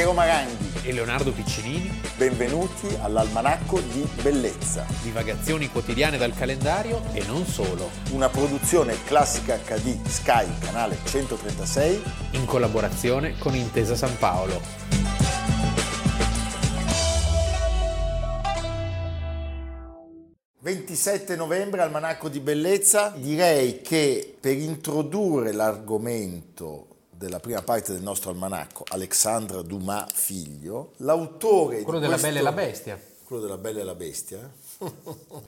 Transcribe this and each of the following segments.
Piero Maranghi e Leonardo Piccinini. Benvenuti all'Almanacco di Bellezza. Divagazioni quotidiane dal calendario e non solo. Una produzione classica HD Sky, canale 136. In collaborazione con Intesa San Paolo. 27 novembre Almanacco di Bellezza, direi che per introdurre l'argomento della prima parte del nostro almanacco, Alexandre Dumas figlio, l'autore quello della questo... Bella e la Bestia. Quello della Bella e la Bestia.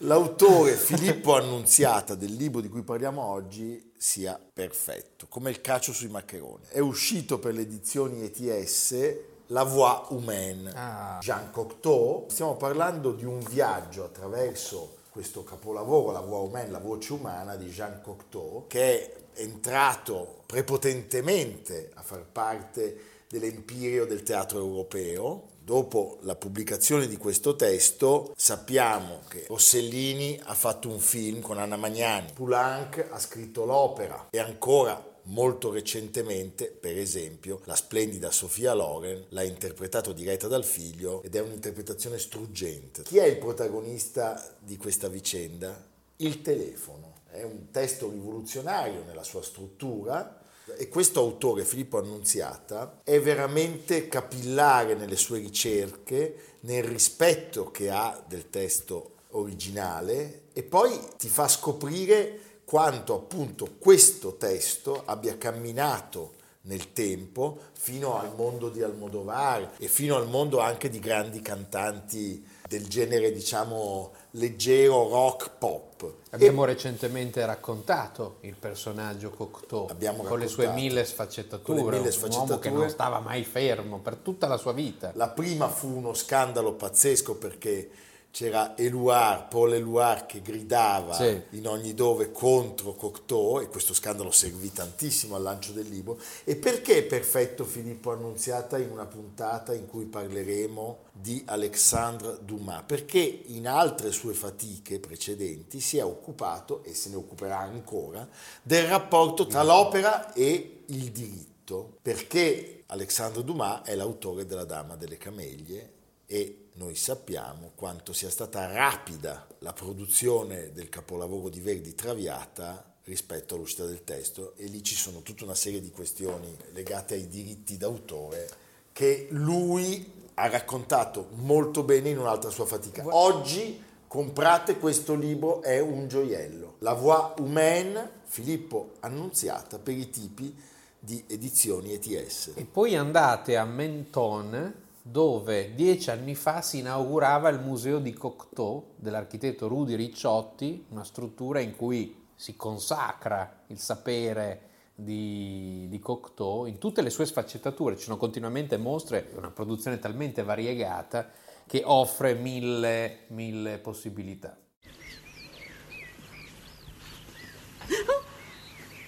L'autore Filippo Annunziata del libro di cui parliamo oggi sia perfetto, come il cacio sui maccheroni. È uscito per le edizioni ETS La Voix Humaine, Ah. Jean Cocteau. Stiamo parlando di un viaggio attraverso questo capolavoro, La Voix Humaine, la voce umana di Jean Cocteau, che è entrato prepotentemente a far parte dell'empirio del teatro europeo. Dopo la pubblicazione di questo testo sappiamo che Rossellini ha fatto un film con Anna Magnani, Poulenc ha scritto l'opera e ancora molto recentemente, per esempio, la splendida Sofia Loren l'ha interpretato diretta dal figlio ed è un'interpretazione struggente. Chi è il protagonista di questa vicenda? Il telefono. È un testo rivoluzionario nella sua struttura e questo autore, Filippo Annunziata, è veramente capillare nelle sue ricerche, nel rispetto che ha del testo originale e poi ti fa scoprire quanto appunto questo testo abbia camminato nel tempo fino al mondo di Almodovar e fino al mondo anche di grandi cantanti del genere diciamo leggero rock pop. Abbiamo recentemente raccontato il personaggio Cocteau Abbiamo con le sue mille sfaccettature, mille un uomo che sfaccettature. non stava mai fermo per tutta la sua vita. La prima fu uno scandalo pazzesco perché c'era Eluard, Paul Eluard che gridava Sì. in ogni dove contro Cocteau e questo scandalo servì tantissimo al lancio del libro. E perché è perfetto Filippo Annunziata in una puntata in cui parleremo di Alexandre Dumas? Perché in altre sue fatiche precedenti si è occupato e se ne occuperà ancora del rapporto tra l'opera e il diritto, perché Alexandre Dumas è l'autore della Dama delle Cameglie e noi sappiamo quanto sia stata rapida la produzione del capolavoro di Verdi Traviata rispetto all'uscita del testo e lì ci sono tutta una serie di questioni legate ai diritti d'autore che lui ha raccontato molto bene in un'altra sua fatica. Oggi comprate questo libro, è un gioiello. La Voix Humaine, Filippo Annunziata, per i tipi di edizioni ETS. E poi andate a Menton dove dieci anni fa si inaugurava il museo di Cocteau dell'architetto Rudy Ricciotti, una struttura in cui si consacra il sapere di, di Cocteau in tutte le sue sfaccettature. Ci sono continuamente mostre, è una produzione talmente variegata che offre mille, mille possibilità.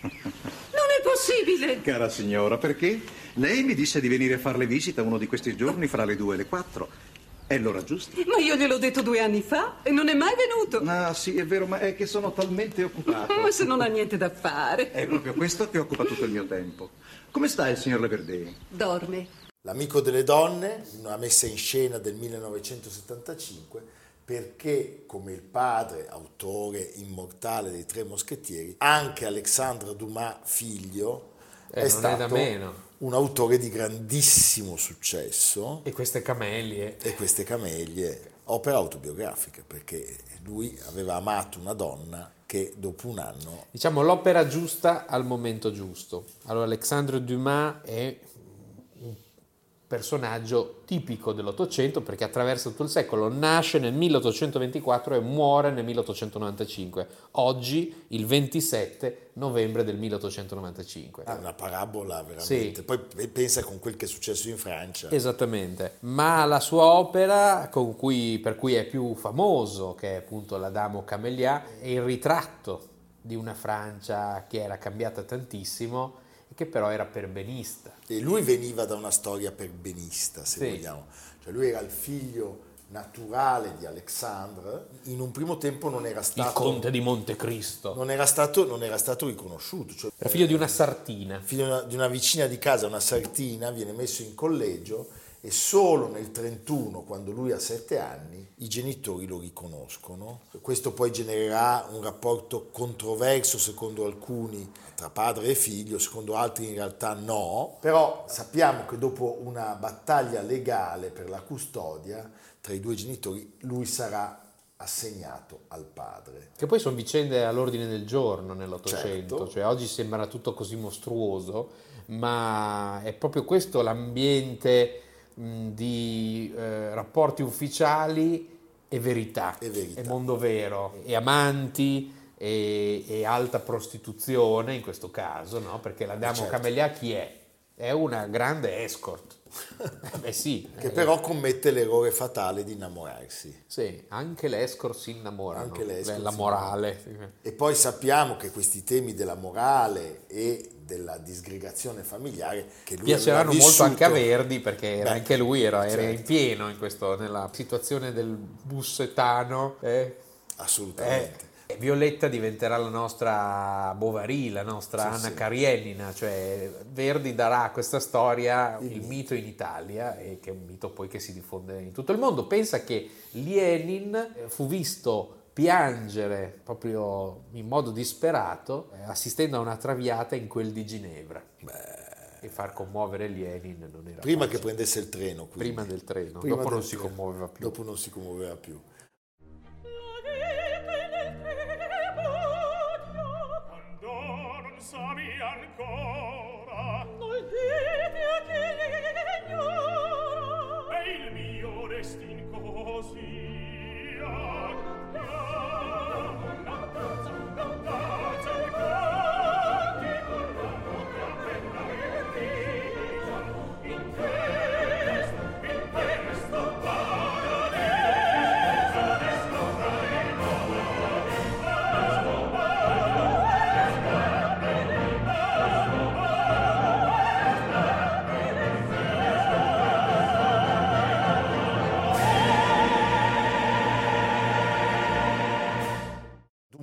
Non è possibile! Cara signora, perché? Lei mi disse di venire a farle visita uno di questi giorni fra le due e le quattro. È l'ora giusta. Ma io gliel'ho detto due anni fa e non è mai venuto. Ah, sì, è vero, ma è che sono talmente occupato. Ma se non ha niente da fare. È proprio questo che occupa tutto il mio tempo. Come sta il signor Leverdey? Dorme. L'amico delle donne, una messa in scena del 1975, perché come il padre, autore immortale dei Tre Moschettieri, anche Alexandre Dumas figlio Eh, è non è stato da meno. Un autore di grandissimo successo E queste camellie. e queste cameglie, opera autobiografica, perché lui aveva amato una donna che dopo un anno Diciamo l'opera giusta al momento giusto. Allora, Alexandre Dumas è personaggio tipico dell'Ottocento perché attraversa tutto il secolo, nasce nel 1824 e muore nel 1895, oggi il 27 novembre del 1895. è una parabola veramente. Sì. Poi pe- pensa con quel che è successo in Francia. Esattamente, ma la sua opera con cui- per cui è più famoso, che è appunto la Dame aux Camélias, è il ritratto di una Francia che era cambiata tantissimo che però era perbenista. E lui veniva da una storia perbenista, se Sì. vogliamo. Cioè lui era il figlio naturale di Alexandre. In un primo tempo non era Il stato, conte di Montecristo. non era stato, non era stato riconosciuto. Cioè, Era figlio di una sartina. figlio di una vicina di casa, una sartina, viene messo in collegio e solo nel 31, quando lui ha 7 anni, i genitori lo riconoscono. Questo poi genererà un rapporto controverso secondo alcuni tra padre e figlio, secondo altri in realtà no, però sappiamo che dopo una battaglia legale per la custodia tra i due genitori lui sarà assegnato al padre. Che poi sono vicende all'ordine del giorno nell'Ottocento, Certo. cioè oggi sembra tutto così mostruoso, ma è proprio questo l'ambiente mh, di eh, rapporti ufficiali e verità, E verità. mondo vero, e amanti e, e alta prostituzione in questo caso, no? perché la Damo Certo. Camellia chi è? È una grande escort. Eh Beh sì, Che eh, però commette l'errore fatale di innamorarsi. sì, anche le escort si innamorano, Anche le escort la morale. E poi sappiamo che questi temi della morale e della disgregazione familiare che lui piaceranno molto anche a Verdi perché Beh, anche lui era, era in certo. pieno in questo, nella situazione del bussetano. eh. Assolutamente. Eh, Violetta diventerà la nostra Bovary, la nostra Sì, Anna sì. Karenina, cioè Verdi darà a questa storia il mito in Italia e che è un mito poi che si diffonde in tutto il mondo. Pensa che Lenin eh, fu visto piangere proprio in modo disperato eh, assistendo a una traviata in quel di Ginevra. E far commuovere Lenin non era Prima che facile. prendesse il treno. quindi. Prima del treno, Prima dopo del non si treno. commuoveva più. Dopo non si commuoveva più. ancora. Non dite che ignora. E il mio restin così. ah,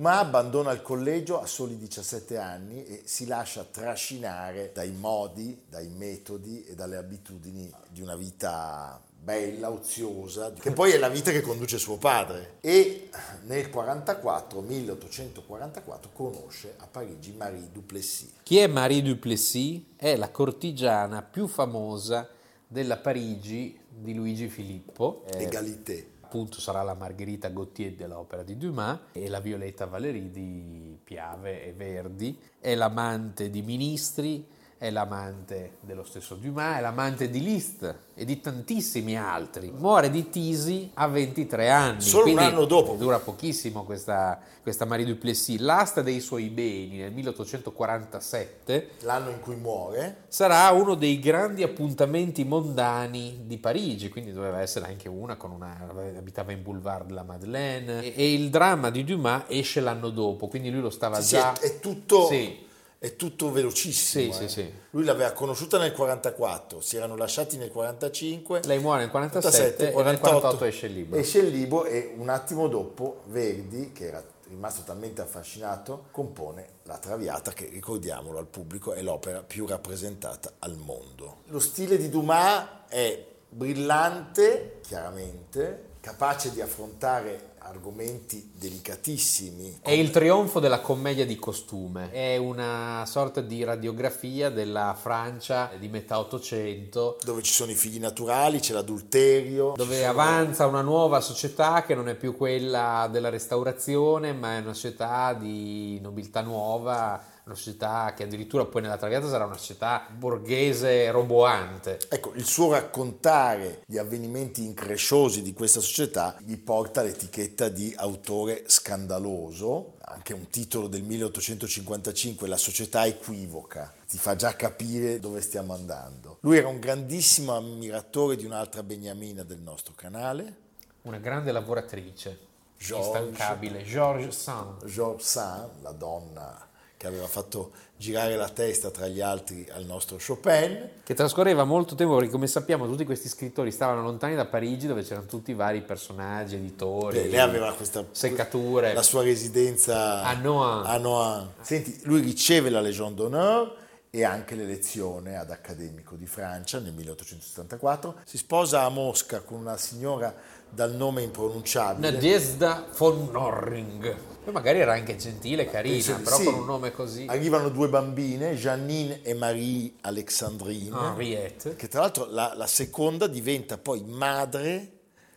Dumas abbandona il collegio a soli 17 anni e si lascia trascinare dai modi, dai metodi e dalle abitudini di una vita bella, oziosa, che poi è la vita che conduce suo padre. E nel 44, 1844, conosce a Parigi Marie Duplessis. Chi è Marie Duplessis? È la cortigiana più famosa della Parigi di Luigi Filippo. Egalité. Appunto sarà la Margherita Gautier dell'opera di Dumas e la Violetta Valéry di Piave e Verdi. È l'amante di Ministri, è l'amante dello stesso Dumas, è l'amante di Liszt e di tantissimi altri. Muore di tisi a 23 anni. Solo un anno dopo. Dura pochissimo questa, questa Marie Duplessis. L'asta dei suoi beni nel 1847 L'anno in cui muore, sarà uno dei grandi appuntamenti mondani di Parigi, quindi doveva essere anche una con una abitava in Boulevard de la Madeleine e, e il dramma di Dumas esce l'anno dopo, quindi lui lo stava sì, sì, già è, è tutto... Sì. È tutto velocissimo. Sì, eh. sì, sì. Lui l'aveva conosciuta nel 44, si erano lasciati nel 45. Lei muore nel 47 e nel 48 esce il libro. Esce il libro e un attimo dopo Verdi, che era rimasto talmente affascinato, compone La Traviata, che ricordiamolo al pubblico è l'opera più rappresentata al mondo. Lo stile di Dumas è brillante, chiaramente, capace di affrontare argomenti delicatissimi. È il trionfo della commedia di costume, è una sorta di radiografia della Francia di metà Ottocento. Dove ci sono i figli naturali, c'è l'adulterio, dove avanza una nuova società che non è più quella della restaurazione, ma è una società di nobiltà nuova, una società che addirittura poi nella Traviata sarà una società borghese roboante. Ecco, il suo raccontare gli avvenimenti incresciosi di questa società gli porta l'etichetta di autore scandaloso, anche un titolo del 1855, La società equivoca, ti fa già capire dove stiamo andando. Lui era un grandissimo ammiratore di un'altra beniamina del nostro canale, Una grande lavoratrice, Georges. instancabile, Georges Sand. Georges Sand, la donna che aveva fatto girare la testa tra gli altri al nostro Chopin, che trascorreva molto tempo perché come sappiamo tutti questi scrittori stavano lontani da Parigi dove c'erano tutti i vari personaggi, editori, Beh, lei aveva questa seccature. la sua residenza A Nohant. a Nohant. Senti, lui riceve la Légion d'honneur e anche l'elezione ad accademico di Francia nel 1874. Si sposa a Mosca con una signora dal nome impronunciabile. Nadiezda von Norring. Poi magari era anche gentile, carina, Penso di però sì. con un nome così. Arrivano due bambine, Jeannine e Marie Alexandrine, Henriette. che tra l'altro la, la seconda diventa poi madre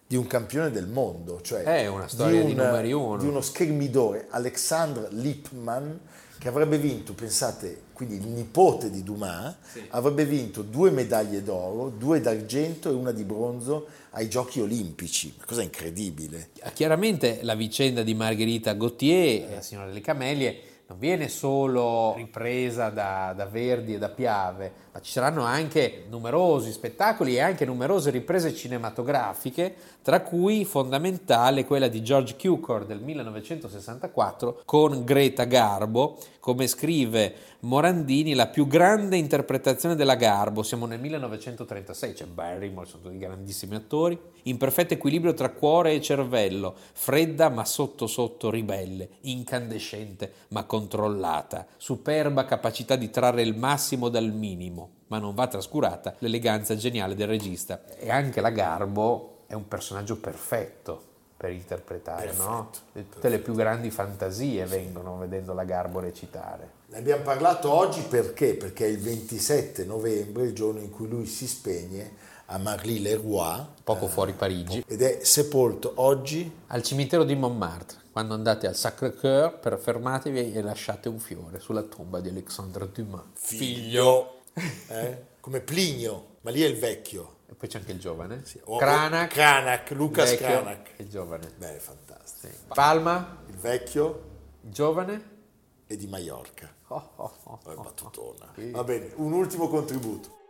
di un campione del mondo, cioè È una storia di numeri uno. di uno schermidore, Alexandre Lippmann, che avrebbe vinto, pensate, quindi il nipote di Dumas, avrebbe vinto due medaglie d'oro, due d'argento e una di bronzo ai giochi olimpici, una cosa incredibile. Chiaramente la vicenda di Margherita Gautier, la signora delle Camelie, non viene solo ripresa da, da Verdi e da Piave, ma ci saranno anche numerosi spettacoli e anche numerose riprese cinematografiche, tra cui fondamentale quella di George Cukor del 1964 con Greta Garbo, come scrive Morandini, la più grande interpretazione della Garbo, siamo nel 1936, c'è Barrymore, sono tutti grandissimi attori, in perfetto equilibrio tra cuore e cervello, fredda ma sotto sotto ribelle, incandescente ma controllata, superba capacità di trarre il massimo dal minimo, ma non va trascurata l'eleganza geniale del regista. E anche la Garbo è un personaggio perfetto per interpretare, no? Tutte le più grandi fantasie vengono vedendo la Garbo recitare. Ne abbiamo parlato oggi perché? Perché è il 27 novembre, il giorno in cui lui si spegne a Marly-le-Roi Poco fuori Parigi. ed è sepolto oggi Al cimitero di Montmartre, quando andate al Sacré-Cœur, per fermatevi e lasciate un fiore sulla tomba di Alexandre Dumas. figlio, eh? come Plinio, ma lì è il vecchio. E poi c'è anche il giovane. O- Cranach. Cranach, Lucas vecchio Cranach. e Il giovane. Beh, fantastico. Palma, Il vecchio il giovane. è di Maiorca. Oh, oh, oh, Oh, oh. battutona. Sì. Va bene, un ultimo contributo.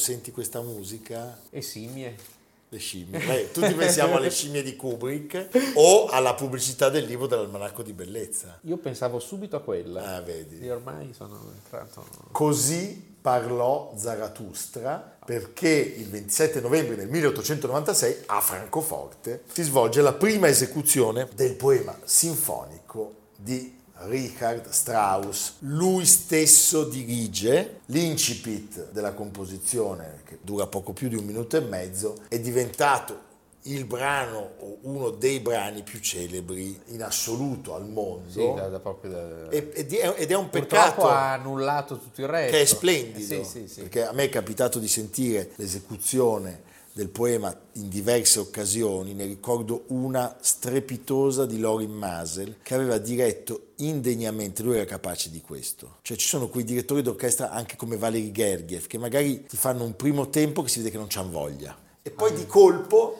Senti questa musica, E simmie. le scimmie. Beh, tutti pensiamo alle scimmie di Kubrick o alla pubblicità del libro dell'almanacco di bellezza. Io pensavo subito a quella. Ah, vedi. E ormai sono entrato. Così parlò Zarathustra perché il 27 novembre del 1896 a Francoforte si svolge la prima esecuzione del poema sinfonico di Richard Strauss. Lui stesso dirige l'incipit della composizione, che dura poco più di un minuto e mezzo, è diventato il brano o uno dei brani più celebri in assoluto al mondo. Sì, da, da proprio da- ed è ed è un peccato ha annullato tutto il resto. che è splendido, Eh, sì, sì. perché a me è capitato di sentire l'esecuzione del poema in diverse occasioni, ne ricordo una strepitosa di Lorin Masel che aveva diretto indegnamente, lui era capace di questo, cioè ci sono quei direttori d'orchestra anche come Valery Gergiev che magari ti fanno un primo tempo che si vede che non c'hanno voglia. E poi di colpo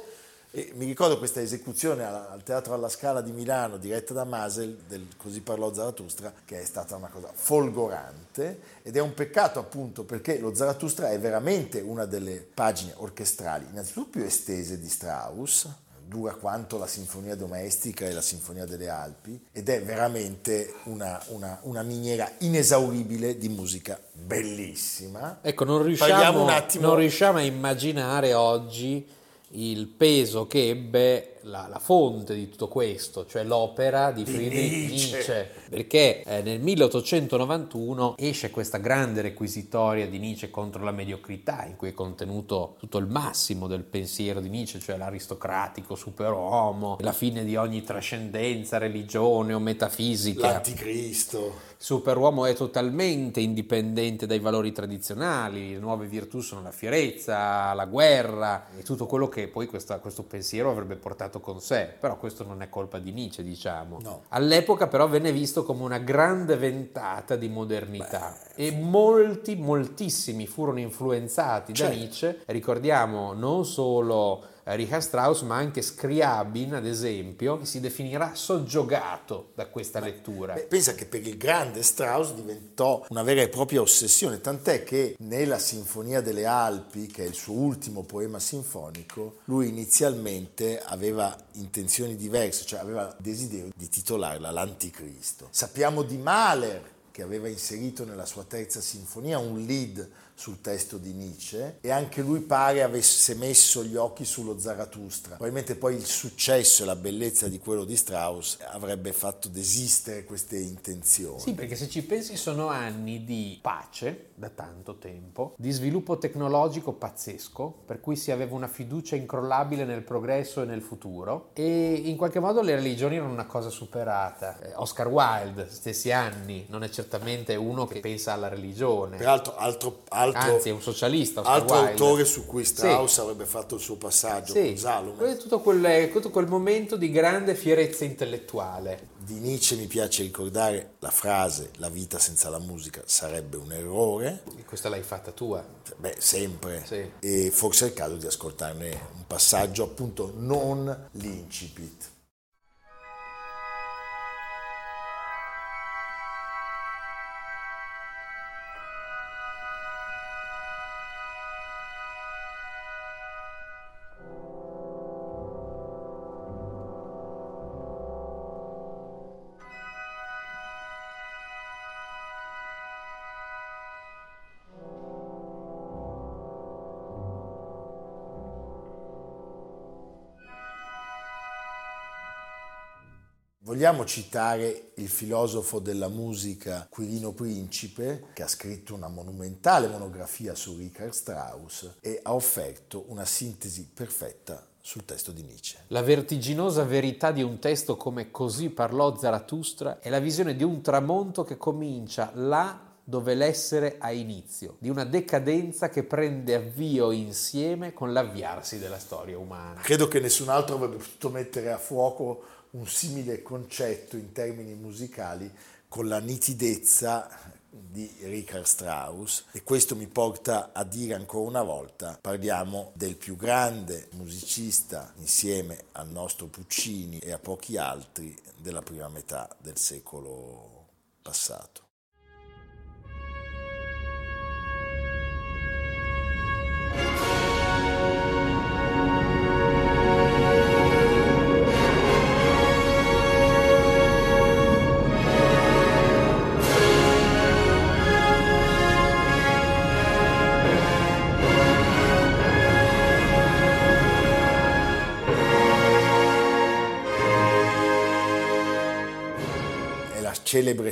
E mi ricordo questa esecuzione al, Teatro alla Scala di Milano, diretta da Masel, del Così parlò Zarathustra, che è stata una cosa folgorante ed è un peccato appunto perché lo Zarathustra è veramente una delle pagine orchestrali, innanzitutto più estese di Strauss, dura quanto la sinfonia domestica e la sinfonia delle Alpi ed è veramente una, una, una miniera inesauribile di musica bellissima. Ecco, non riusciamo, non riusciamo a immaginare oggi il peso che ebbe la, la fonte di tutto questo, cioè l'opera di Friedrich Nietzsche. Nietzsche, perché eh, nel 1891 esce questa grande requisitoria di Nietzsche contro la mediocrità, in cui è contenuto tutto il massimo del pensiero di Nietzsche, cioè l'aristocratico superuomo, la fine di ogni trascendenza, religione o metafisica. L'anticristo. Superuomo è totalmente indipendente dai valori tradizionali, le nuove virtù sono la fierezza, la guerra e tutto quello che poi questa- questo pensiero avrebbe portato con sé. Però questo non è colpa di Nietzsche, diciamo. No. All'epoca però venne visto come una grande ventata di modernità e molti, moltissimi furono influenzati da Certo. Nietzsche. Ricordiamo non solo Richard Strauss, ma anche Scriabin, ad esempio, che si definirà soggiogato da questa lettura. Beh, pensa che per il grande Strauss diventò una vera e propria ossessione, tant'è che nella Sinfonia delle Alpi, che è il suo ultimo poema sinfonico, lui inizialmente aveva intenzioni diverse, cioè aveva desiderio di titolarla L'Anticristo. Sappiamo di Mahler che aveva inserito nella sua terza sinfonia un lead sul testo di Nietzsche e anche lui pare avesse messo gli occhi sullo Zarathustra. Probabilmente poi il successo e la bellezza di quello di Strauss avrebbe fatto desistere queste intenzioni. Sì, perché se ci pensi sono anni di pace da tanto tempo, di sviluppo tecnologico pazzesco, per cui si aveva una fiducia incrollabile nel progresso e nel futuro e in qualche modo le religioni erano una cosa superata. Eh, Oscar Wilde, stessi anni, non è certamente uno che pensa alla religione. Peraltro altro, altro, Anzi, è un socialista, altro Wilde. autore su cui Strauss Sì. avrebbe fatto il suo passaggio Sì, quello è tutto quel, tutto quel momento di grande fierezza intellettuale. Di Nietzsche mi piace ricordare la frase la vita senza la musica sarebbe un errore, E questa l'hai fatta tua. beh sempre, Sì. e forse è il caso di ascoltarne un passaggio appunto non l'incipit. Vogliamo citare il filosofo della musica Quirino Principe, che ha scritto una monumentale monografia su Richard Strauss e ha offerto una sintesi perfetta sul testo di Nietzsche. La vertiginosa verità di un testo come Così parlò Zarathustra è la visione di un tramonto che comincia là dove l'essere ha inizio, di una decadenza che prende avvio insieme con l'avviarsi della storia umana. Credo che nessun altro avrebbe potuto mettere a fuoco un simile concetto in termini musicali con la nitidezza di Richard Strauss e questo mi porta a dire ancora una volta parliamo del più grande musicista insieme al nostro Puccini e a pochi altri della prima metà del secolo passato.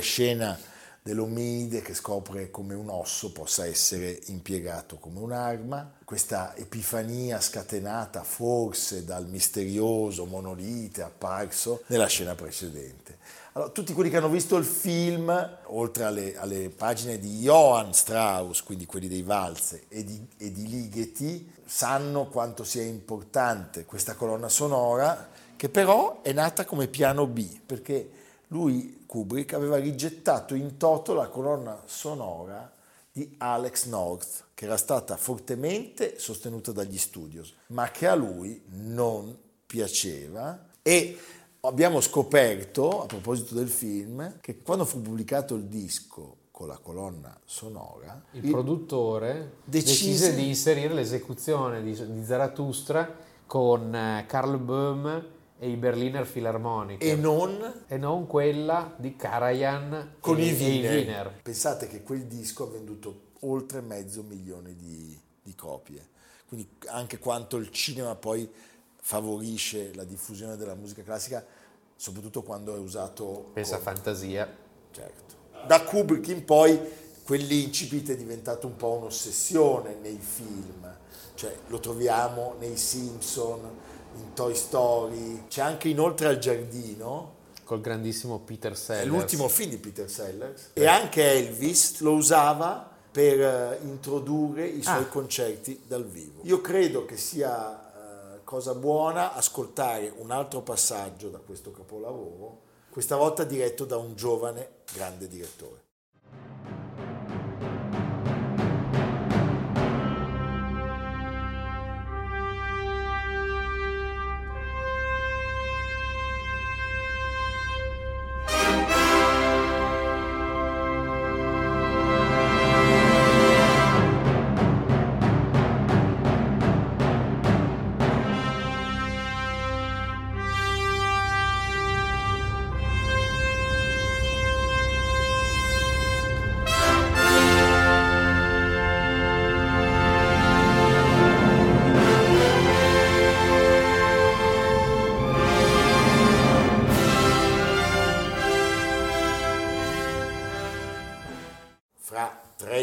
Scena dell'ominide che scopre come un osso possa essere impiegato come un'arma, questa epifania scatenata forse dal misterioso monolite apparso nella scena precedente. Allora, tutti quelli che hanno visto il film, oltre alle, alle pagine di Johann Strauss, quindi quelli dei valse, e di, e di Ligeti, sanno quanto sia importante questa colonna sonora, che però è nata come piano B, perché lui, Kubrick, aveva rigettato in toto la colonna sonora di Alex North, che era stata fortemente sostenuta dagli studios, ma che a lui non piaceva. E abbiamo scoperto, a proposito del film, che quando fu pubblicato il disco con la colonna sonora, Il produttore Decise- decise di inserire l'esecuzione di, di Zarathustra con eh, Karl Böhm e i Berliner Philharmoniker e non e non quella di Karajan con e, i Wiener. Wiener. Pensate che quel disco ha venduto oltre mezzo milione di, di copie, quindi anche quanto il cinema poi favorisce la diffusione della musica classica, soprattutto quando è usato Pensa a con- fantasia. certo. Da Kubrick in poi quell'incipit è diventato un po' un'ossessione nei film, cioè lo troviamo nei Simpson, in Toy Story, c'è anche inoltre al giardino, Col grandissimo Peter è Sellers. l'ultimo film di Peter Sellers, e anche Elvis lo usava per eh, introdurre i suoi Ah. concerti dal vivo. Io credo che sia eh, cosa buona ascoltare un altro passaggio da questo capolavoro, questa volta diretto da un giovane grande direttore.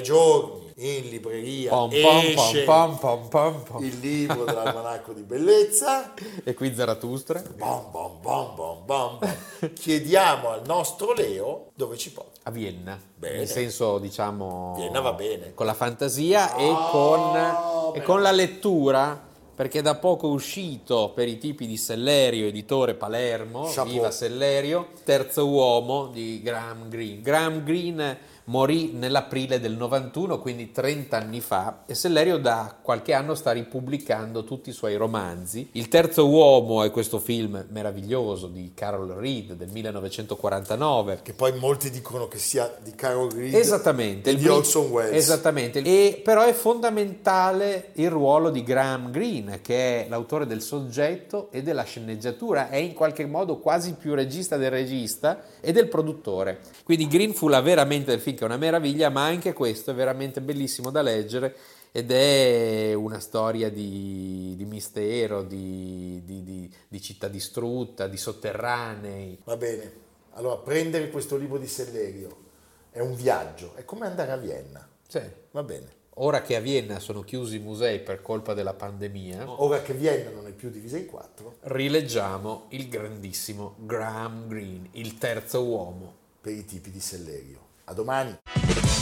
Giorni in libreria Pom, pom, pom, pom, pom, il libro dell'almanacco di bellezza. E qui Zarathustra. Bom, bom, bom, bom, bom. Chiediamo al nostro Leo dove ci porta. a Vienna, Bene. nel senso diciamo Vienna va bene. con la fantasia e, con, e beh. con la lettura perché da poco è uscito per i tipi di Sellerio, editore Palermo, Chapeau. viva Sellerio, Terzo uomo di Graham Greene. Graham Greene morì nell'aprile del 91, quindi 30 anni fa, e Sellerio da qualche anno sta ripubblicando tutti i suoi romanzi. Il Terzo uomo è questo film meraviglioso di Carol Reed del 1949, Che poi molti dicono che sia di Carol Reed Esattamente, e il di Orson Welles. Esattamente, e però è fondamentale il ruolo di Graham Greene, che è l'autore del soggetto e della sceneggiatura, è in qualche modo quasi più regista del regista e del produttore. Quindi Greene fu la vera mente del film, che è una meraviglia, ma anche questo è veramente bellissimo da leggere ed è una storia di, di mistero, di, di- di- di città distrutta, di sotterranei. Va bene. Allora, prendere questo libro di Sellerio è un viaggio, è come andare a Vienna. Sì. Va bene. Ora che a Vienna sono chiusi i musei per colpa della pandemia, Ora che Vienna non è più divisa in quattro, rileggiamo il grandissimo Graham Greene, il terzo uomo. per i tipi di Sellerio. A domani.